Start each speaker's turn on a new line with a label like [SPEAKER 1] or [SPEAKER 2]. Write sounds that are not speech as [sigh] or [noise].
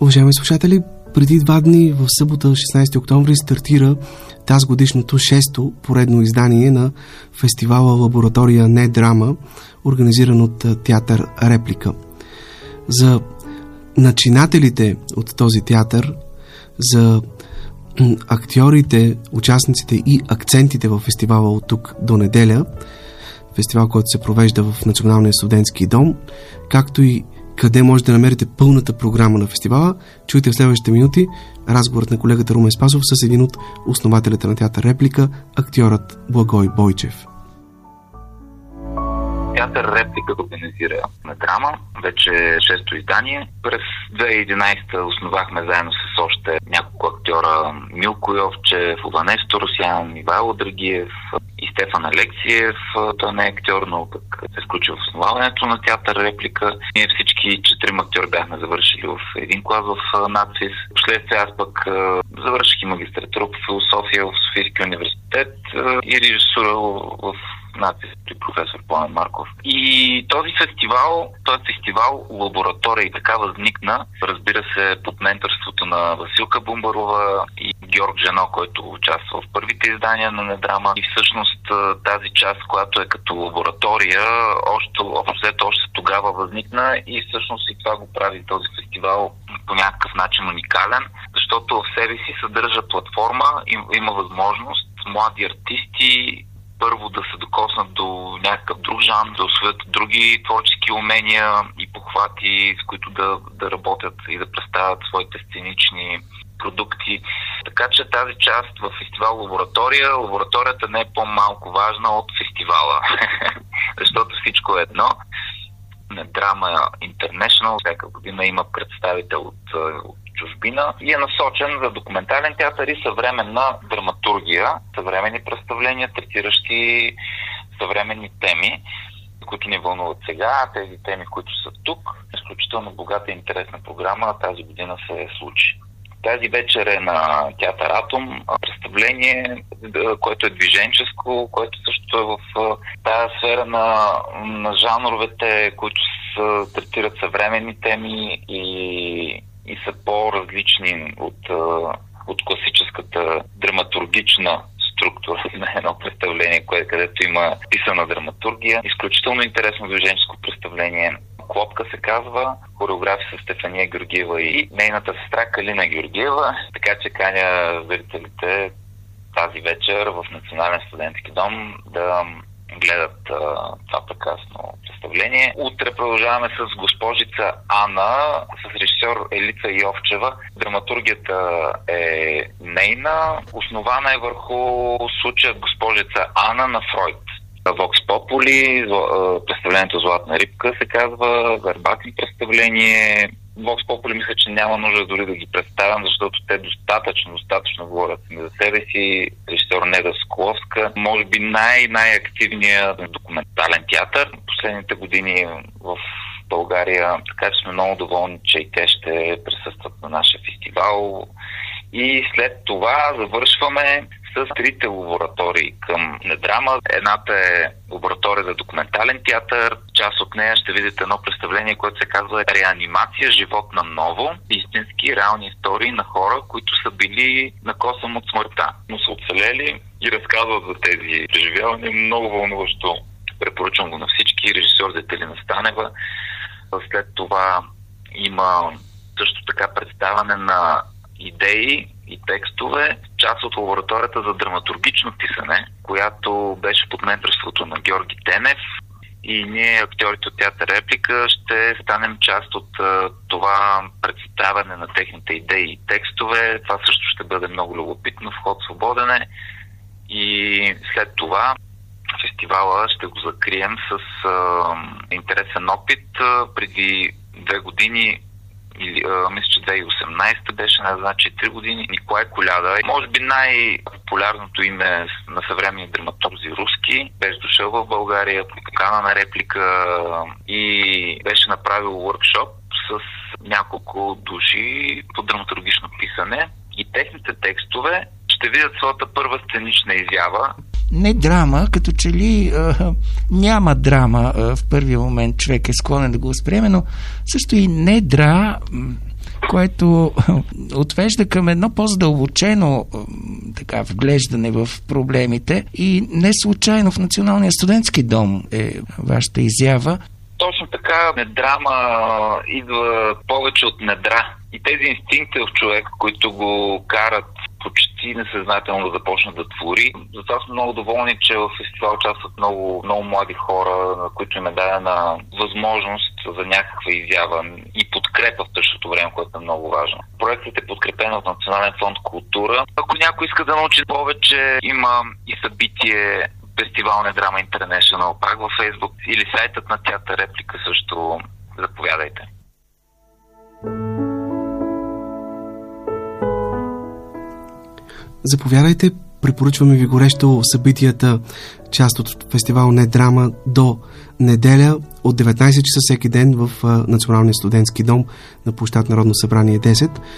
[SPEAKER 1] Уважаеми слушатели, преди два дни в събота 16 октомври стартира тази годишното шесто поредно издание на фестивала Лаборатория Не драма, организиран от театър Реплика. За начинателите от този театър, за актьорите, участниците и акцентите в фестивала от тук до неделя, фестивал, който се провежда в Националния студентски дом, както и къде може да намерите пълната програма на фестивала, чуйте в следващите минути разговорът на колегата Румен Спасов с един от основателите на театър Реплика, актьорът Благой Бойчев.
[SPEAKER 2] Театър Реплика организира на драма, вече 6-то издание. През 2011 основахме заедно с още няколко актьора Милко Йовчев, Ованес Торосян, Ивайло Драгиев и Стефан Алексиев. Той не е актьор, но пък се включи в основаването на театър Реплика. Ние всички четирима актьори бяхме завършили в един клас в НАЦИС. Вследствие аз пък завърших и магистратура по философия в Софийския университет и режисура в надпис при професор Пламен Марков. И този фестивал, този фестивал лаборатория и така възникна, разбира се, под менторството на Василка Бумбарова и Георг Жено, който участва в първите издания на Недрама. И всъщност тази част, която е като лаборатория, още, общо още тогава възникна и всъщност и това го прави този фестивал по някакъв начин уникален, защото в себе си съдържа платформа, има възможност млади артисти първо да се докоснат до някакъв друг жанр, да освоят други творчески умения и похвати, с които да, да работят и да представят своите сценични продукти. Така че тази част в фестивал Лаборатория, лабораторията не е по-малко важна от фестивала, [laughs] защото всичко е едно. На Драма International всяка година има представител от, от чужбина и е насочен за документален театър и съвременна драматургия, съвременни представления, третиращи съвременни теми, които ни вълнуват сега. Тези теми, които са тук, изключително богата и интересна програма тази година се случи. Тази вечер е на театър Атом, представление, което е движенческо, което също е в тази сфера на, на жанровете, които са, третират съвременни теми и и са по-различни от, от класическата драматургична структура [laughs] на едно представление, което, където има писана драматургия. Изключително интересно движенческо представление. Клопка се казва, хореографи с Стефания Георгиева и нейната сестра Калина Георгиева. Така че каня зрителите тази вечер в Национален студентски дом да гледат това прекрасно представление. Утре продължаваме с госпожица Ана, с режисьор Елица Йовчева. Драматургията е нейна. Основана е върху случая госпожица Ана на Фройд. Вокс Попули, представлението Златна рибка се казва, вербатни представление, Vox Populi мисля, че няма нужда дори да ги представям, защото те достатъчно, достатъчно говорят за себе си. Режисьор Неда Скловска, може би най-най-активният документален театър. Последните години в България, така че сме много доволни, че и те ще присъстват на нашия фестивал. И след това завършваме с трите лаборатории към Недрама. Едната е лаборатория за документален театър. Част от нея ще видите едно представление, което се казва Реанимация, живот на ново. Истински реални истории на хора, които са били на косъм от смъртта, но са оцелели и разказват за тези преживявания. Много вълнуващо. Препоръчвам го на всички. Режисьор Детелина Станева. След това има също така представяне на идеи и текстове, част от лабораторията за драматургично писане, която беше под менторството на Георги Тенев. И ние, актьорите от театър Реплика, ще станем част от това представяне на техните идеи и текстове. Това също ще бъде много любопитно, вход свободен е. И след това фестивала ще го закрием с uh, интересен опит. Преди две години или, а, мисля, че 2018 беше, не значи 3 години, Николай Коляда. Може би най-популярното име на съвременни драматурзи руски. Беше дошъл в България по покана на реплика и беше направил workshop с няколко души по драматургично писане. И техните текстове ще видят своята първа сценична изява
[SPEAKER 3] не драма, като че ли а, няма драма а, в първия момент човек е склонен да го възприеме, но също и не дра което отвежда към едно по-задълбочено така, вглеждане в проблемите и не случайно в Националния студентски дом е вашата изява.
[SPEAKER 2] Точно така, недрама идва повече от недра. И тези инстинкти в човек, които го карат почти несъзнателно започна да твори. Затова сме много доволни, че в фестивал участват много, много млади хора, на които им е дадена възможност за някаква изява и подкрепа в същото време, което е много важно. Проектът е подкрепен от Национален фонд култура. Ако някой иска да научи повече, има и събитие фестивална драма International пак във Фейсбук или сайтът на театър Реплика също заповядайте.
[SPEAKER 1] Заповядайте, препоръчваме ви горещо събитията, част от фестивал Не драма до неделя от 19 часа всеки ден в Националния студентски дом на площад Народно събрание 10.